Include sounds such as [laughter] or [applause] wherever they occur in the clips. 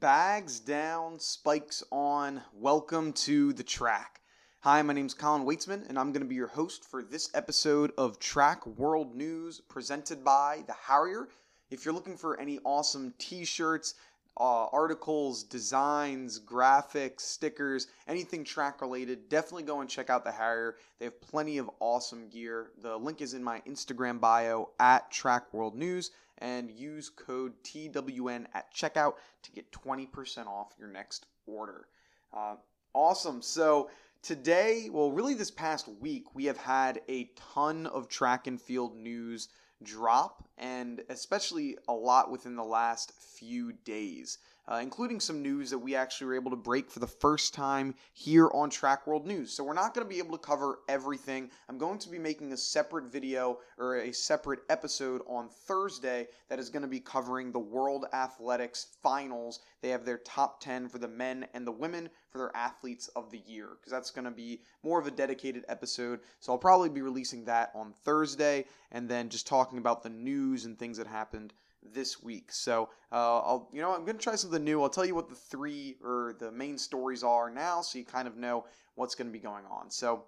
Bags down, spikes on. Welcome to the track. Hi, my name's Colin Weitzman, and I'm going to be your host for this episode of Track World News presented by The Harrier. If you're looking for any awesome t shirts, uh, articles, designs, graphics, stickers, anything track related, definitely go and check out The Harrier. They have plenty of awesome gear. The link is in my Instagram bio at Track World News and use code TWN at checkout to get 20% off your next order. Uh, awesome. So, today, well, really this past week, we have had a ton of track and field news drop, and especially a lot within the last few days uh, including some news that we actually were able to break for the first time here on Track World News. So we're not going to be able to cover everything. I'm going to be making a separate video or a separate episode on Thursday that is going to be covering the World Athletics Finals. They have their top 10 for the men and the women for their athletes of the year because that's going to be more of a dedicated episode. So I'll probably be releasing that on Thursday and then just talking about the news and things that happened this week. So uh, I'll, you know, I'm gonna try something new. I'll tell you what the three or the main stories are now, so you kind of know what's going to be going on. So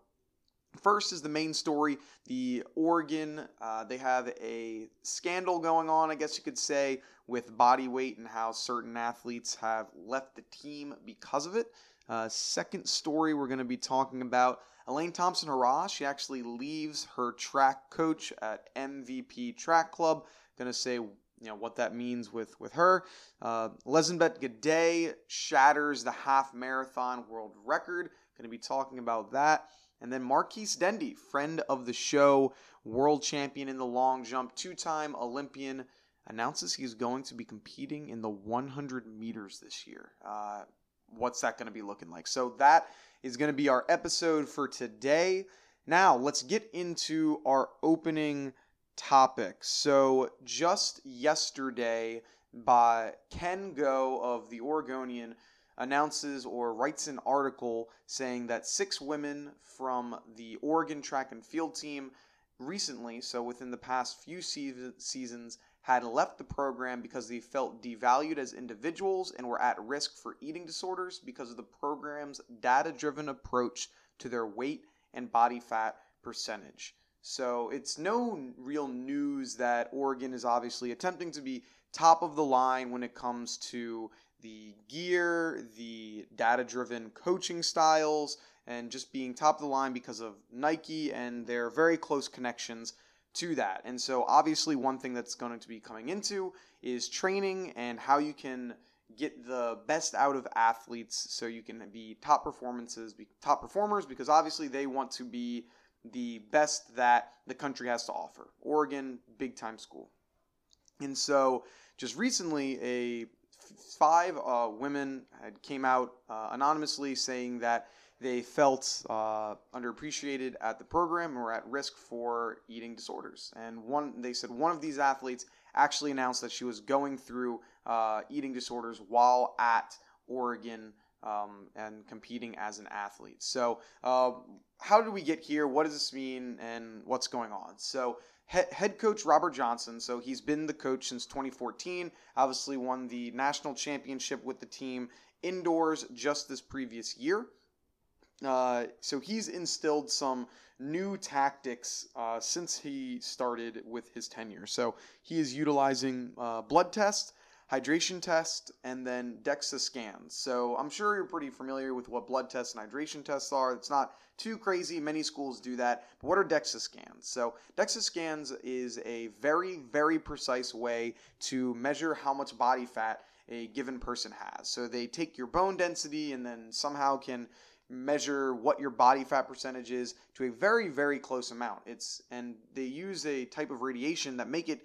first is the main story. The Oregon, uh, they have a scandal going on, I guess you could say, with body weight and how certain athletes have left the team because of it. Uh, second story we're going to be talking about Elaine Thompson Herah. She actually leaves her track coach at MVP Track Club. Going to say you know what that means with with her. Uh, Lesenbet Gidey shatters the half marathon world record. Going to be talking about that. And then Marquis Dendy, friend of the show, world champion in the long jump, two time Olympian, announces he's going to be competing in the 100 meters this year. Uh, what's that going to be looking like? So, that is going to be our episode for today. Now, let's get into our opening topic. So just yesterday, by Ken Goe of the Oregonian announces or writes an article saying that six women from the Oregon track and field team recently, so within the past few seasons, had left the program because they felt devalued as individuals and were at risk for eating disorders because of the program's data driven approach to their weight and body fat percentage. So it's no real news that Oregon is obviously attempting to be top of the line when it comes to the gear, the data driven coaching styles, and just being top of the line because of Nike and their very close connections to that. And so, obviously, one thing that's going to be coming into is training and how you can get the best out of athletes so you can be top performances, be top performers because obviously they want to be the best that the country has to offer. Oregon, big time school. And so, just recently, a five uh, women had came out uh, anonymously saying that they felt uh, underappreciated at the program or at risk for eating disorders. And one, they said one of these athletes actually announced that she was going through uh, eating disorders while at Oregon um, and competing as an athlete. So, uh, how did we get here? What does this mean? And what's going on? So, he- head coach Robert Johnson. So, he's been the coach since 2014. Obviously, won the national championship with the team indoors just this previous year. Uh, so, he's instilled some new tactics uh, since he started with his tenure. So, he is utilizing uh, blood tests hydration test, and then DEXA scans. So I'm sure you're pretty familiar with what blood tests and hydration tests are. It's not too crazy. Many schools do that. But what are DEXA scans? So DEXA scans is a very, very precise way to measure how much body fat a given person has. So they take your bone density and then somehow can measure what your body fat percentage is to a very very close amount it's and they use a type of radiation that make it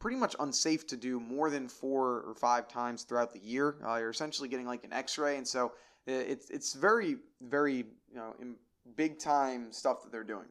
pretty much unsafe to do more than four or five times throughout the year. Uh, you're essentially getting like an X-ray, and so it's it's very very you know big time stuff that they're doing.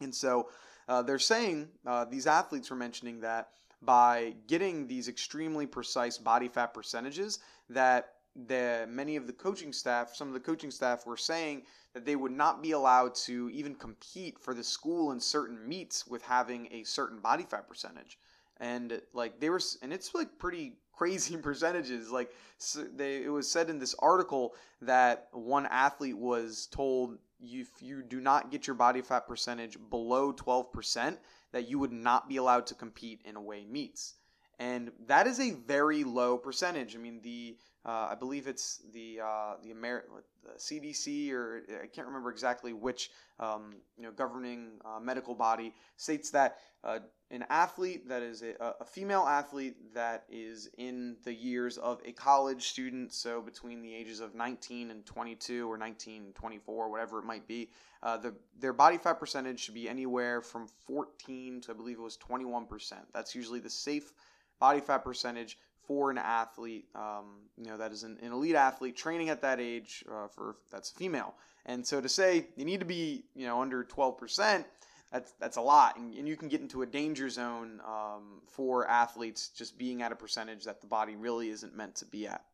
And so uh, they're saying uh, these athletes were mentioning that by getting these extremely precise body fat percentages, that the many of the coaching staff, some of the coaching staff were saying that they would not be allowed to even compete for the school in certain meets with having a certain body fat percentage. And like they were, and it's like pretty crazy percentages. Like so they, it was said in this article that one athlete was told if you do not get your body fat percentage below 12%, that you would not be allowed to compete in away meets. And that is a very low percentage. I mean, the uh, I believe it's the uh, the, Amer- the CDC or I can't remember exactly which um, you know governing uh, medical body states that uh, an athlete that is a, a, female athlete that is in the years of a college student, so between the ages of 19 and 22 or 19 and 24, whatever it might be, uh, the, their body fat percentage should be anywhere from 14 to I believe it was 21 percent. That's usually the safe body fat percentage for an athlete, um, you know, that is an, an, elite athlete training at that age uh, for that's a female. And so to say you need to be, you know, under 12%, that's that's a lot, and, and you can get into a danger zone um, for athletes just being at a percentage that the body really isn't meant to be at.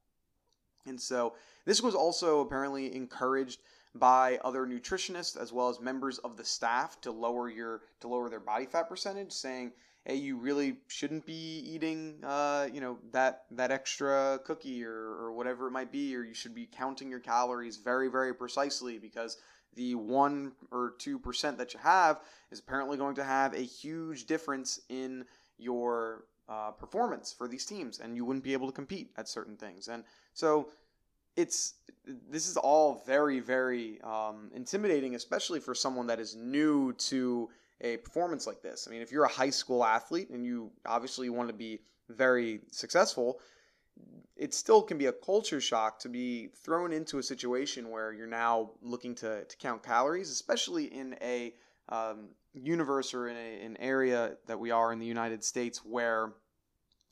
And so this was also apparently encouraged by other nutritionists as well as members of the staff to lower your to lower their body fat percentage, saying hey, you really shouldn't be eating, uh, you know, that that extra cookie or, or whatever it might be, or you should be counting your calories very, very precisely because the one or two percent that you have is apparently going to have a huge difference in your uh, performance for these teams, and you wouldn't be able to compete at certain things. And so it's this is all very, very um, intimidating, especially for someone that is new to a performance like this. I mean, if you're a high school athlete and you obviously want to be very successful, it still can be a culture shock to be thrown into a situation where you're now looking to, to count calories, especially in a um, universe or in a, an area that we are in the United States where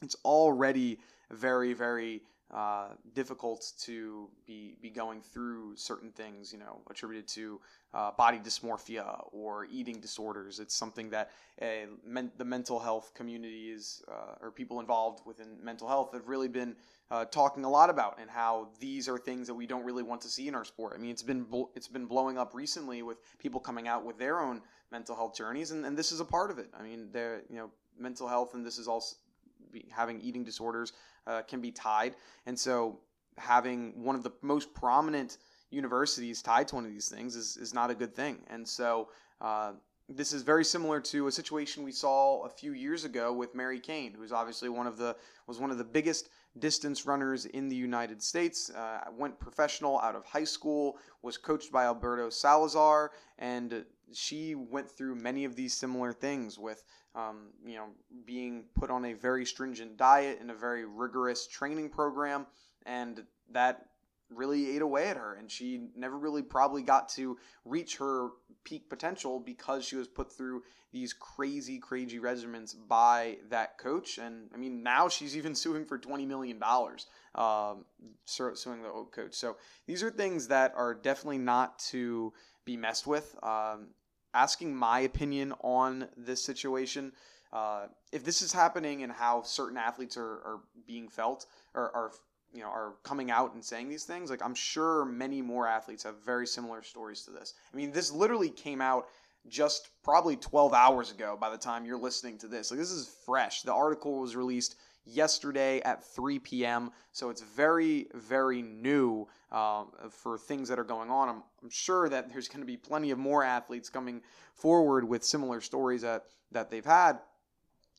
it's already very, very uh, difficult to be be going through certain things, you know, attributed to uh, body dysmorphia or eating disorders. It's something that uh, men- the mental health community is, uh, or people involved within mental health, have really been uh, talking a lot about, and how these are things that we don't really want to see in our sport. I mean, it's been bl- it's been blowing up recently with people coming out with their own mental health journeys, and, and this is a part of it. I mean, there you know mental health, and this is also having eating disorders uh, can be tied. And so having one of the most prominent universities tied to one of these things is, is not a good thing. And so uh, this is very similar to a situation we saw a few years ago with Mary Cain, who's obviously one of the was one of the biggest distance runners in the United States. Uh, went professional out of high school, was coached by Alberto Salazar, and she went through many of these similar things with um, you know, being put on a very stringent diet and a very rigorous training program, and that really ate away at her, and she never really probably got to reach her peak potential because she was put through these crazy, crazy regimens by that coach. And I mean, now she's [laughs] even suing for twenty million dollars, um, suing the coach. So these are things that are definitely not to be messed with. Um, asking my opinion on this situation. Uh, if this is happening and how certain athletes are, are being felt or are you know are coming out and saying these things, like I'm sure many more athletes have very similar stories to this. I mean, this literally came out just probably 12 hours ago by the time you're listening to this. Like this is fresh. The article was released yesterday at 3 p.m. So it's very, very new uh, for things that are going on. I'm, I'm sure that there's going to be plenty of more athletes coming forward with similar stories that, that they've had.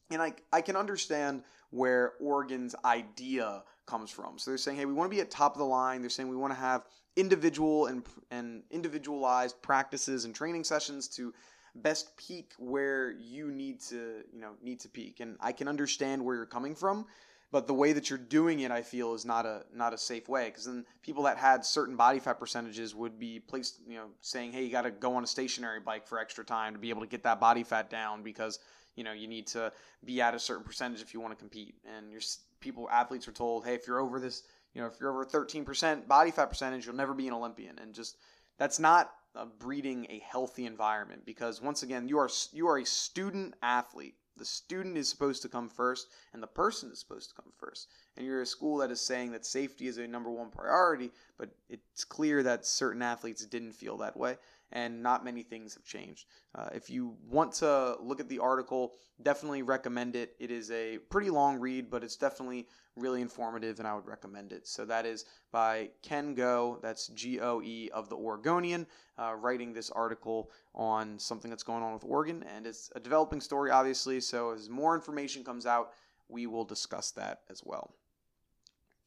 And I, I can understand where Oregon's idea comes from. So they're saying, hey, we want to be at top of the line. They're saying we want to have individual and, and individualized practices and training sessions to best peak where you need to you know need to peak. And i can understand where you're coming from but the way that you're doing it i feel is not a not a safe way. Because then people that had certain body fat percentages would be placed you know saying hey you got to go on a stationary bike for extra time to be able to get that body fat down because you know you need to be at a certain percentage if you want to compete. And your people athletes are told hey if you're over this you know if you're over 13% body fat percentage you'll never be an olympian. And just that's not uh, breeding a healthy environment because once again you are you are a student athlete The student is supposed to come first, and the person is supposed to come first. And you're a school that is saying that safety is a number one priority, but it's clear that certain athletes didn't feel that way and not many things have changed. Uh, if you want to look at the article, definitely recommend it. It is a pretty long read, but it's definitely really informative, and I would recommend it. So that is by Ken Goe, that's G O E of the Oregonian, uh, writing this article on something that's going on with Oregon, and it's a developing story, obviously. So as more information comes out, we will discuss that as well.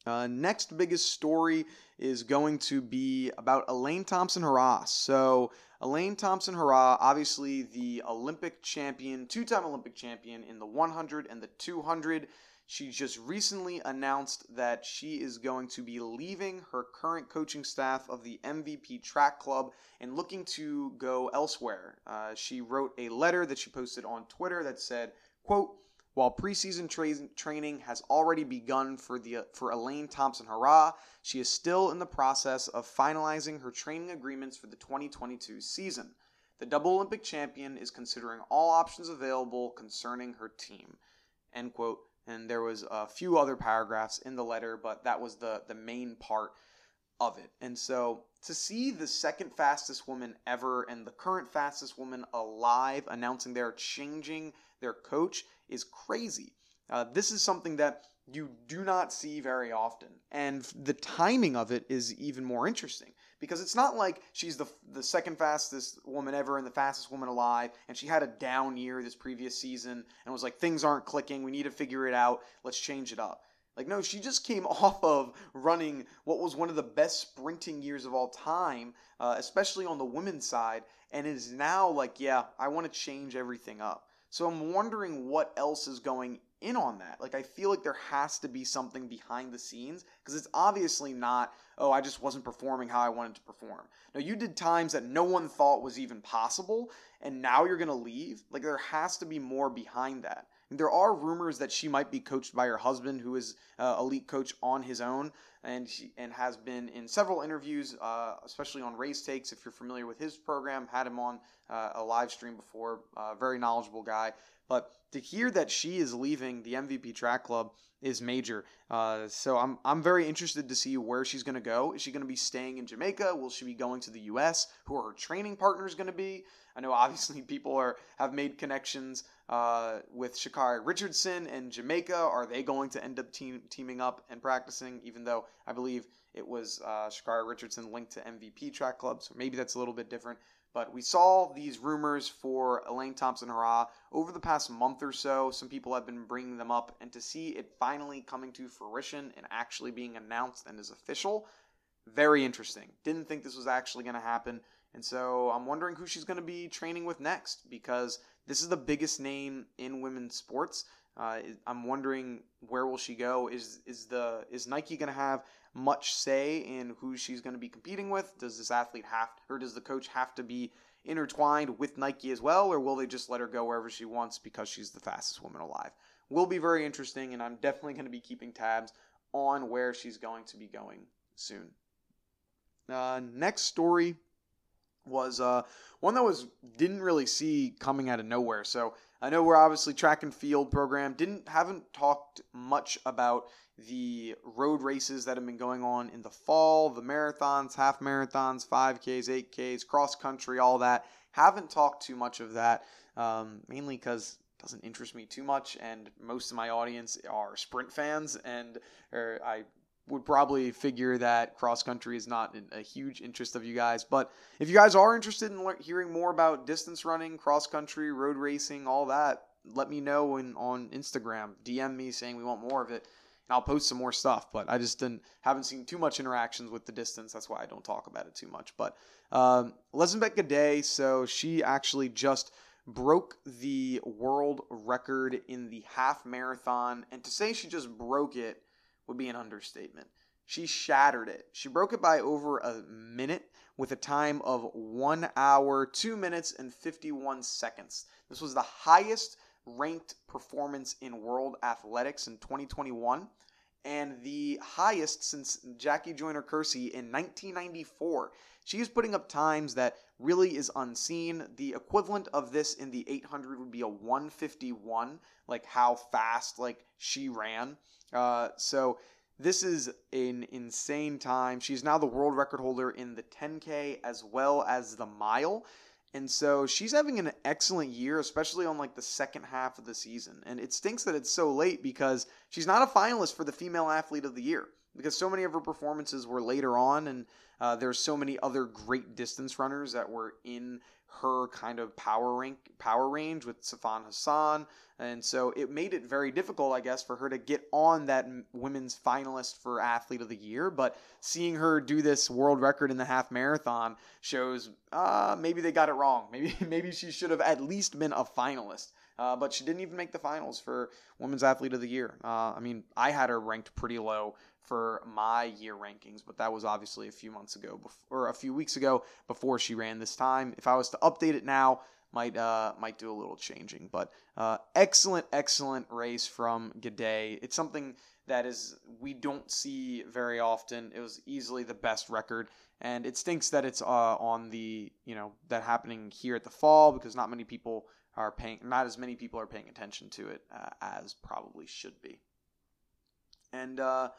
Uh, next biggest story is going to be about Elaine Thompson Herah. So, Elaine Thompson Herah, obviously the Olympic champion, two time Olympic champion in the 100 and the 200. She just recently announced that she is going to be leaving her current coaching staff of the MVP Track Club and looking to go elsewhere. Uh, she wrote a letter that she posted on Twitter that said, quote, while preseason tra- training has already begun for the for Elaine Thompson Herah, she is still in the process of finalizing her training agreements for the 2022 season. The double Olympic champion is considering all options available concerning her team. End quote. And there was a few other paragraphs in the letter, but that was the the main part of it. And so to see the second fastest woman ever and the current fastest woman alive announcing they're changing their coach is crazy. Uh, this is something that you do not see very often. And the timing of it is even more interesting because it's not like she's the, the second fastest woman ever and the fastest woman alive, and she had a down year this previous season and was like, things aren't clicking, we need to figure it out, let's change it up. Like, no, she just came [laughs] off of running what was one of the best sprinting years of all time, uh, especially on the women's side, and is now like, yeah, I want to change everything up. So I'm wondering what else is going in on that. Like I feel like there has to be something behind the scenes because it's obviously not, oh, I just wasn't performing how I wanted to perform. No, you did times that no one thought was even possible and now you're going to leave. Like there has to be more behind that. There are rumors that she might be coached by her husband who is uh, elite coach on his own and she and has been in several interviews, uh, especially on Race Takes. If you're familiar with his program, had him on uh, a live stream before. Uh, very knowledgeable guy. But to hear that she is leaving the MVP Track Club is major. Uh, so I'm I'm very interested to see where she's going to go. Is she going to be staying in Jamaica? Will she be going to the U.S.? Who are her training partners going to be? I know [laughs] obviously people are have made connections uh, with Sha'Carri Richardson and Jamaica. Are they going to end up team, teaming up and practicing? Even though I believe it was uh, Sha'Carri Richardson linked to MVP Track Club, so maybe that's a little bit different. But we saw these rumors for Elaine Thompson Herah over the past month or so. Some people have been bringing them up, and to see it finally coming to fruition and actually being announced and is official, very interesting. Didn't think this was actually going to happen. And so I'm wondering who she's going to be training with next because this is the biggest name in women's sports. Uh, I'm wondering where will she go? Is is the is Nike going to have much say in who she's going to be competing with? Does this athlete have or does the coach have to be intertwined with Nike as well, or will they just let her go wherever she wants because she's the fastest woman alive? Will be very interesting, and I'm definitely going to be keeping tabs on where she's going to be going soon. Uh, next story was uh, one that was didn't really see coming out of nowhere. So I know we're obviously track and field program. Didn't haven't talked much about the road races that have been going on in the fall, the marathons, half marathons, 5Ks, 8Ks, cross country, all that. Haven't talked too much of that, um, mainly because it doesn't interest me too much, and most of my audience are sprint fans, and or I would probably figure that cross country is not a huge interest of you guys. But if you guys are interested in hearing more about distance running, cross country, road racing, all that, let me know in, on Instagram. DM me saying we want more of it, and I'll post some more stuff. But I just didn't haven't seen too much interactions with the distance. That's why I don't talk about it too much. But um, Lesenbeck Gidey, so she actually just broke the world record in the half marathon, and to say she just broke it would be an understatement. She shattered it. She broke it by over a minute with a time of 1 hour, 2 minutes, and 51 seconds. This was the highest ranked performance in world athletics in 2021 and the highest since Jackie Joyner Kersee in 1994. She is putting up times that really is unseen. The equivalent of this in the 800 would be a 151, like how fast like she ran. Uh, so this is an insane time. She's now the world record holder in the 10K as well as the mile. And so she's having an excellent year, especially on like the second half of the season. And it stinks that it's so late because she's not a finalist for the female athlete of the year because so many of her performances were later on and uh, there's so many other great distance runners that were in her kind of power rank power range with Sifan Hassan, and so it made it very difficult, I guess, for her to get on that women's finalist for athlete of the year. But seeing her do this world record in the half marathon shows uh, maybe they got it wrong. [laughs] Maybe maybe she should have at least been a finalist. Uh, but she didn't even make the finals for Women's Athlete of the Year. Uh, I mean, I had her ranked pretty low for my year rankings, but that was obviously a few months ago, before, or a few weeks ago before she ran this time. If I was to update it now, might uh, might do a little changing. But uh, excellent, excellent race from Gidey. It's something that is we don't see very often. It was easily the best record, and it stinks that it's uh, on the you know that happening here at the fall because not many people are paying, not as many people are paying attention to it uh, as probably should be. And uh,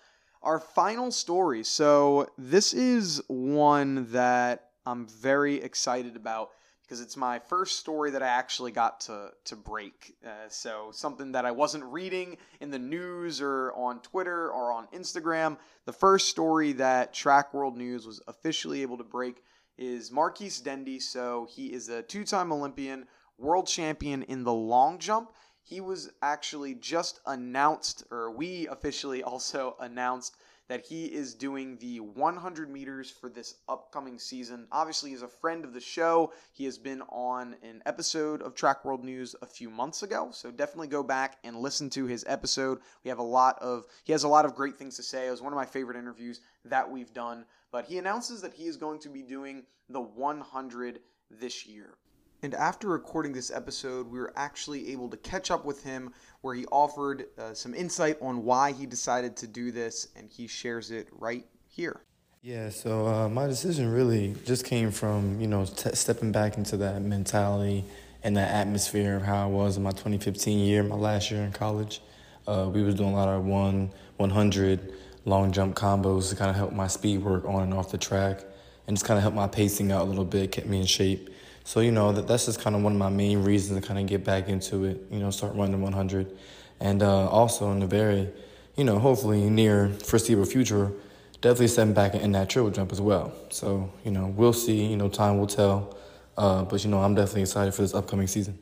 our final story. So this is one that I'm very excited about because it's my first story that I actually got to to break. Uh, so something that I wasn't reading in the news or on Twitter or on Instagram. The first story that Track World News was officially able to break is Marquis Dendy. So he is a two-time Olympian, world champion in the long jump, he was actually just announced, or we officially [laughs] also announced that he is doing the 100 meters for this upcoming season. Obviously, he's a friend of the show. He has been on an episode of Track World News a few months ago, so definitely go back and listen to his episode. We have a lot of he has a lot of great things to say. It was one of my favorite interviews that we've done. But he announces that he is going to be doing the 100 this year. And after recording this episode, we were actually able to catch up with him where he offered uh, some insight on why he decided to do this, and he shares it right here. Yeah, so uh, my decision really just came from, you know, t- stepping back into that mentality and that atmosphere of how I was in my 2015 year, my last year in college. Uh, we was doing a lot of one, 100 long jump combos to kind of help my speed work on and off the track and just kind of help my pacing out a little bit, kept me in shape. So, you know, that, that's just kind of one of my main reasons to kind of get back into it, you know, start running the 100. And uh, also in the very, you know, hopefully near foreseeable future, definitely stepping back in that triple jump as well. So, you know, we'll see, you know, time will tell. Uh, but, you know, I'm definitely excited for this upcoming season.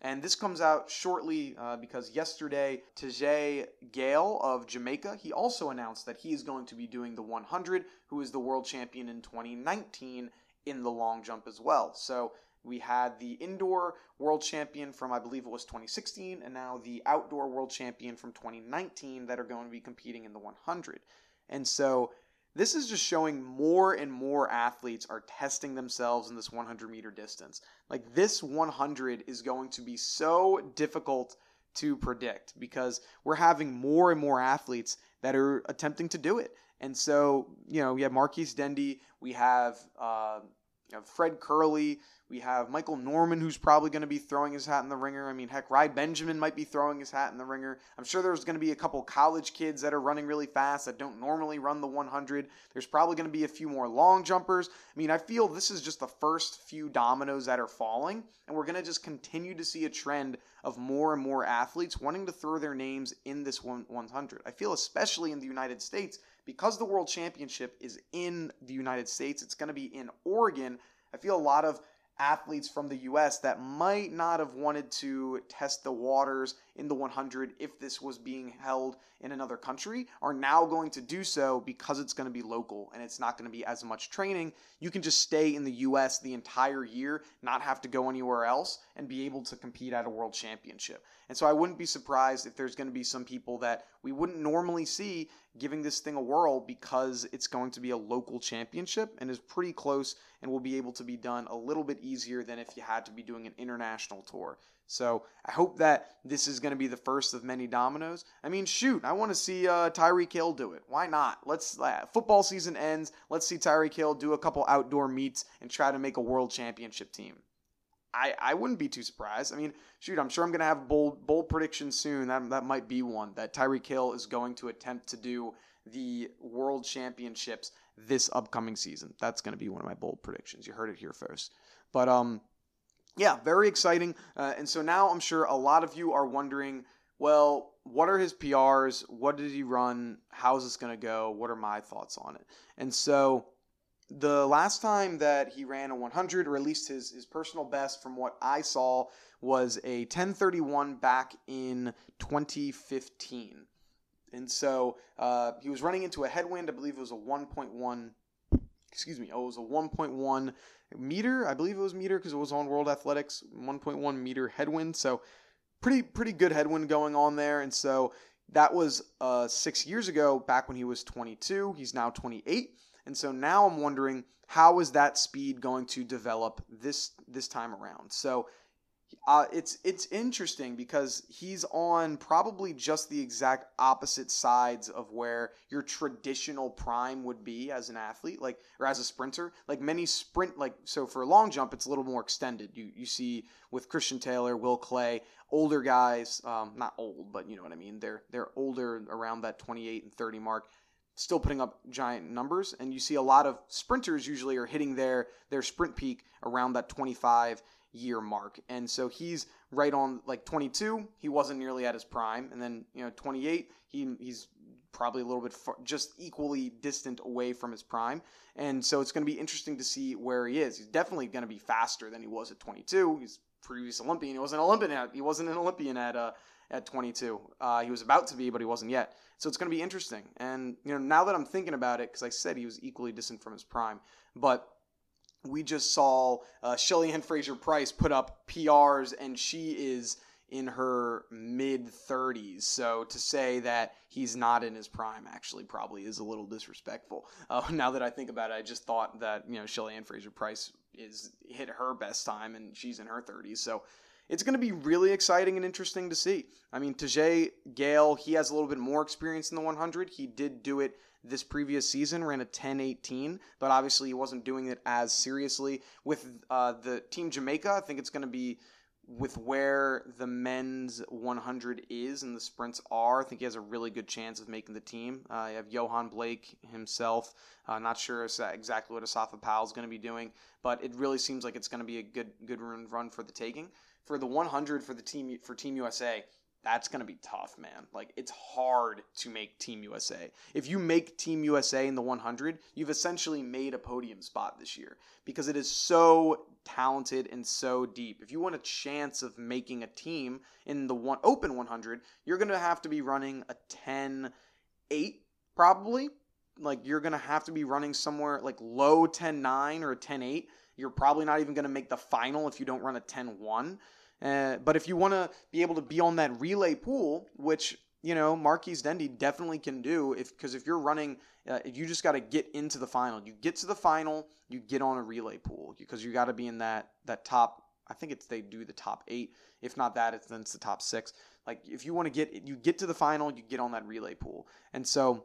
And this comes out shortly uh, because yesterday, Tajay Gayle of Jamaica, he also announced that he is going to be doing the 100, who is the world champion in 2019 in the long jump as well. So we had the indoor world champion from, I believe it was 2016, and now the outdoor world champion from 2019 that are going to be competing in the 100. And so this is just showing more and more athletes are testing themselves in this 100 meter distance. Like this 100 is going to be so difficult to predict because we're having more and more athletes that are attempting to do it. And so, you know, we have Marquis Dendy, we have uh, you have Fred Kerley. We have Michael Norman, who's probably going to be throwing his hat in the ringer. I mean, heck, Rai Benjamin might be throwing his hat in the ringer. I'm sure there's going to be a couple college kids that are running really fast that don't normally run the 100. There's probably going to be a few more long jumpers. I mean, I feel this is just the first few dominoes that are falling, and we're going to just continue to see a trend of more and more athletes wanting to throw their names in this 100. I feel especially in the United States because the World Championship is in the United States, it's going to be in Oregon. I feel a lot of athletes from the US that might not have wanted to test the waters in the 100 if this was being held in another country are now going to do so because it's going to be local and it's not going to be as much training. You can just stay in the US the entire year, not have to go anywhere else, and be able to compete at a world championship. And so I wouldn't be surprised if there's going to be some people that we wouldn't normally see giving this thing a whirl because it's going to be a local championship and is pretty close and will be able to be done a little bit easier than if you had to be doing an international tour. So I hope that this is going to be the first of many dominoes. I mean, shoot, I want to see uh, Tyreek Hill do it. Why not? Let's uh, football season ends. Let's see Tyreek Hill do a couple outdoor meets and try to make a world championship team. I, I wouldn't be too surprised. I mean, shoot, I'm sure I'm going to have bold bold predictions soon. That that might be one that Tyreek Hill is going to attempt to do the World Championships this upcoming season. That's going to be one of my bold predictions. You heard it here first. But um, yeah, very exciting. Uh, and so now I'm sure a lot of you are wondering, well, what are his PRs? What did he run? How's this going to go? What are my thoughts on it? And so the last time that he ran a 100, or at least his, his personal best from what I saw, was a 1031 back in 2015. And so uh, he was running into a headwind. I believe it was a 1.1, excuse me, oh, it was a 1.1 meter. I believe it was meter because it was on World Athletics, 1.1 meter headwind. So pretty, pretty good headwind going on there. And so that was uh, six years ago, back when he was 22. He's now 28. And so now I'm wondering how is that speed going to develop this this time around? So uh, it's it's interesting because he's on probably just the exact opposite sides of where your traditional prime would be as an athlete, like or as a sprinter. Like many sprint, like so for a long jump, it's a little more extended. You you see with Christian Taylor, Will Clay, older guys, um, not old, but you know what I mean. They're they're older around that 28 and 30 mark still putting up giant numbers and you see a lot of sprinters usually are hitting their their sprint peak around that 25 year mark. And so he's right on like 22 he wasn't nearly at his prime and then you know 28 he he's probably a little bit far, just equally distant away from his prime. And so it's going to be interesting to see where he is. He's definitely going to be faster than he was at 22 he's previous olympian. He wasn't an olympian at, he wasn't an olympian at uh at 22 uh, he was about to be but he wasn't yet so it's going to be interesting. And you know, now that I'm thinking about it, because I said he was equally distant from his prime, but we just saw uh, Shelly Ann Fraser Pryce put up PRs, and she is in her mid 30s. So to say that he's not in his prime actually probably is a little disrespectful. [laughs] Uh, now that I think about it, I just thought that you know Shelly Ann Fraser Pryce is hit her best time, and she's in her 30s. So it's going to be really exciting and interesting to see. I mean, Tajay Gayle, he has a little bit more experience in the 100. He did do it this previous season, ran a 10-18, but obviously he wasn't doing it as seriously. With uh, the Team Jamaica, I think it's going to be with where the men's 100 is and the sprints are, I think he has a really good chance of making the team. Uh, you have Yohan Blake himself. Uh, not sure exactly what Asafa Powell is going to be doing, but it really seems like it's going to be a good good run for the taking for the 100 for the team for Team USA, that's going to be tough, man. Like it's hard to make Team USA. If you make Team USA in the 100, you've essentially made a podium spot this year because it is so talented and so deep. If you want a chance of making a team in the one open 100, you're going to have to be running a 10 8 probably. Like you're going to have to be running somewhere like low 10 9 or a 10 8. You're probably not even going to make the final if you don't run a 10 1. Uh, but if you want to be able to be on that relay pool, which you know Marquis Dendy definitely can do, if because if you're running, uh, you just got to get into the final. You get to the final, you get on a relay pool because you got to be in that that top. I think it's they do the top eight. If not that, it's then it's the top six. Like if you want to get you get to the final, you get on that relay pool, and so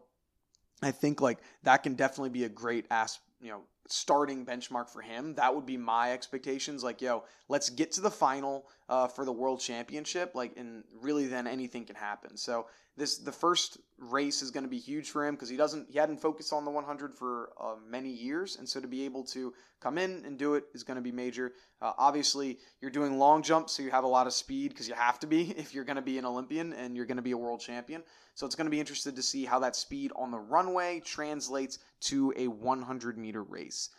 I think like that can definitely be a great ass you know starting benchmark for him. That would be my expectations. Like, yo, let's get to the final uh, for the world championship. Like, and really, then anything can happen. So this the first race is going to be huge for him because he doesn't he hadn't focused on the 100 for uh, many years, and so to be able to come in and do it is going to be major. Uh, obviously, you're doing long jumps, so you have a lot of speed because you have to be [laughs] if you're going to be an Olympian and you're going to be a world champion. So it's going to be interested to see how that speed on the runway translates to a 100 meter race.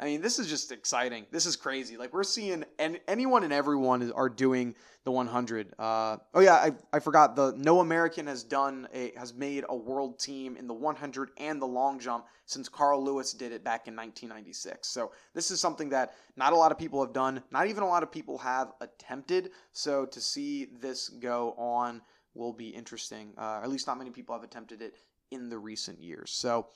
I mean, this is just exciting. This is crazy. Like we're seeing, and anyone and everyone is, are doing the 100. Uh, oh yeah, I, I forgot. The no American has done a has made a world team in the 100 and the long jump since Carl Lewis did it back in 1996. So this is something that not a lot of people have done. Not even a lot of people have attempted. So to see this go on will be interesting. Uh, at least not many people have attempted it in the recent years. So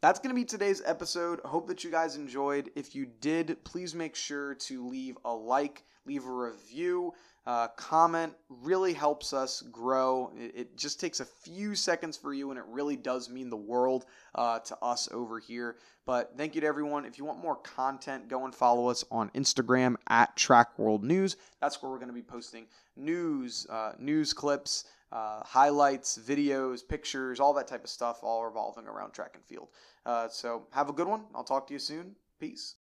that's going to be today's episode. Hope that you guys enjoyed. If you did, please make sure to leave a like, leave a review, uh, comment. Really helps us grow. It, it, just takes a few seconds for you, and it really does mean the world uh, to us over here. But thank you to everyone. If you want more content, go and follow us on Instagram at Track World News. That's where we're going to be posting news, uh, news clips uh, highlights, videos, pictures, all that type of stuff, all revolving around track and field. Uh, so have a good one. I'll talk to you soon. Peace.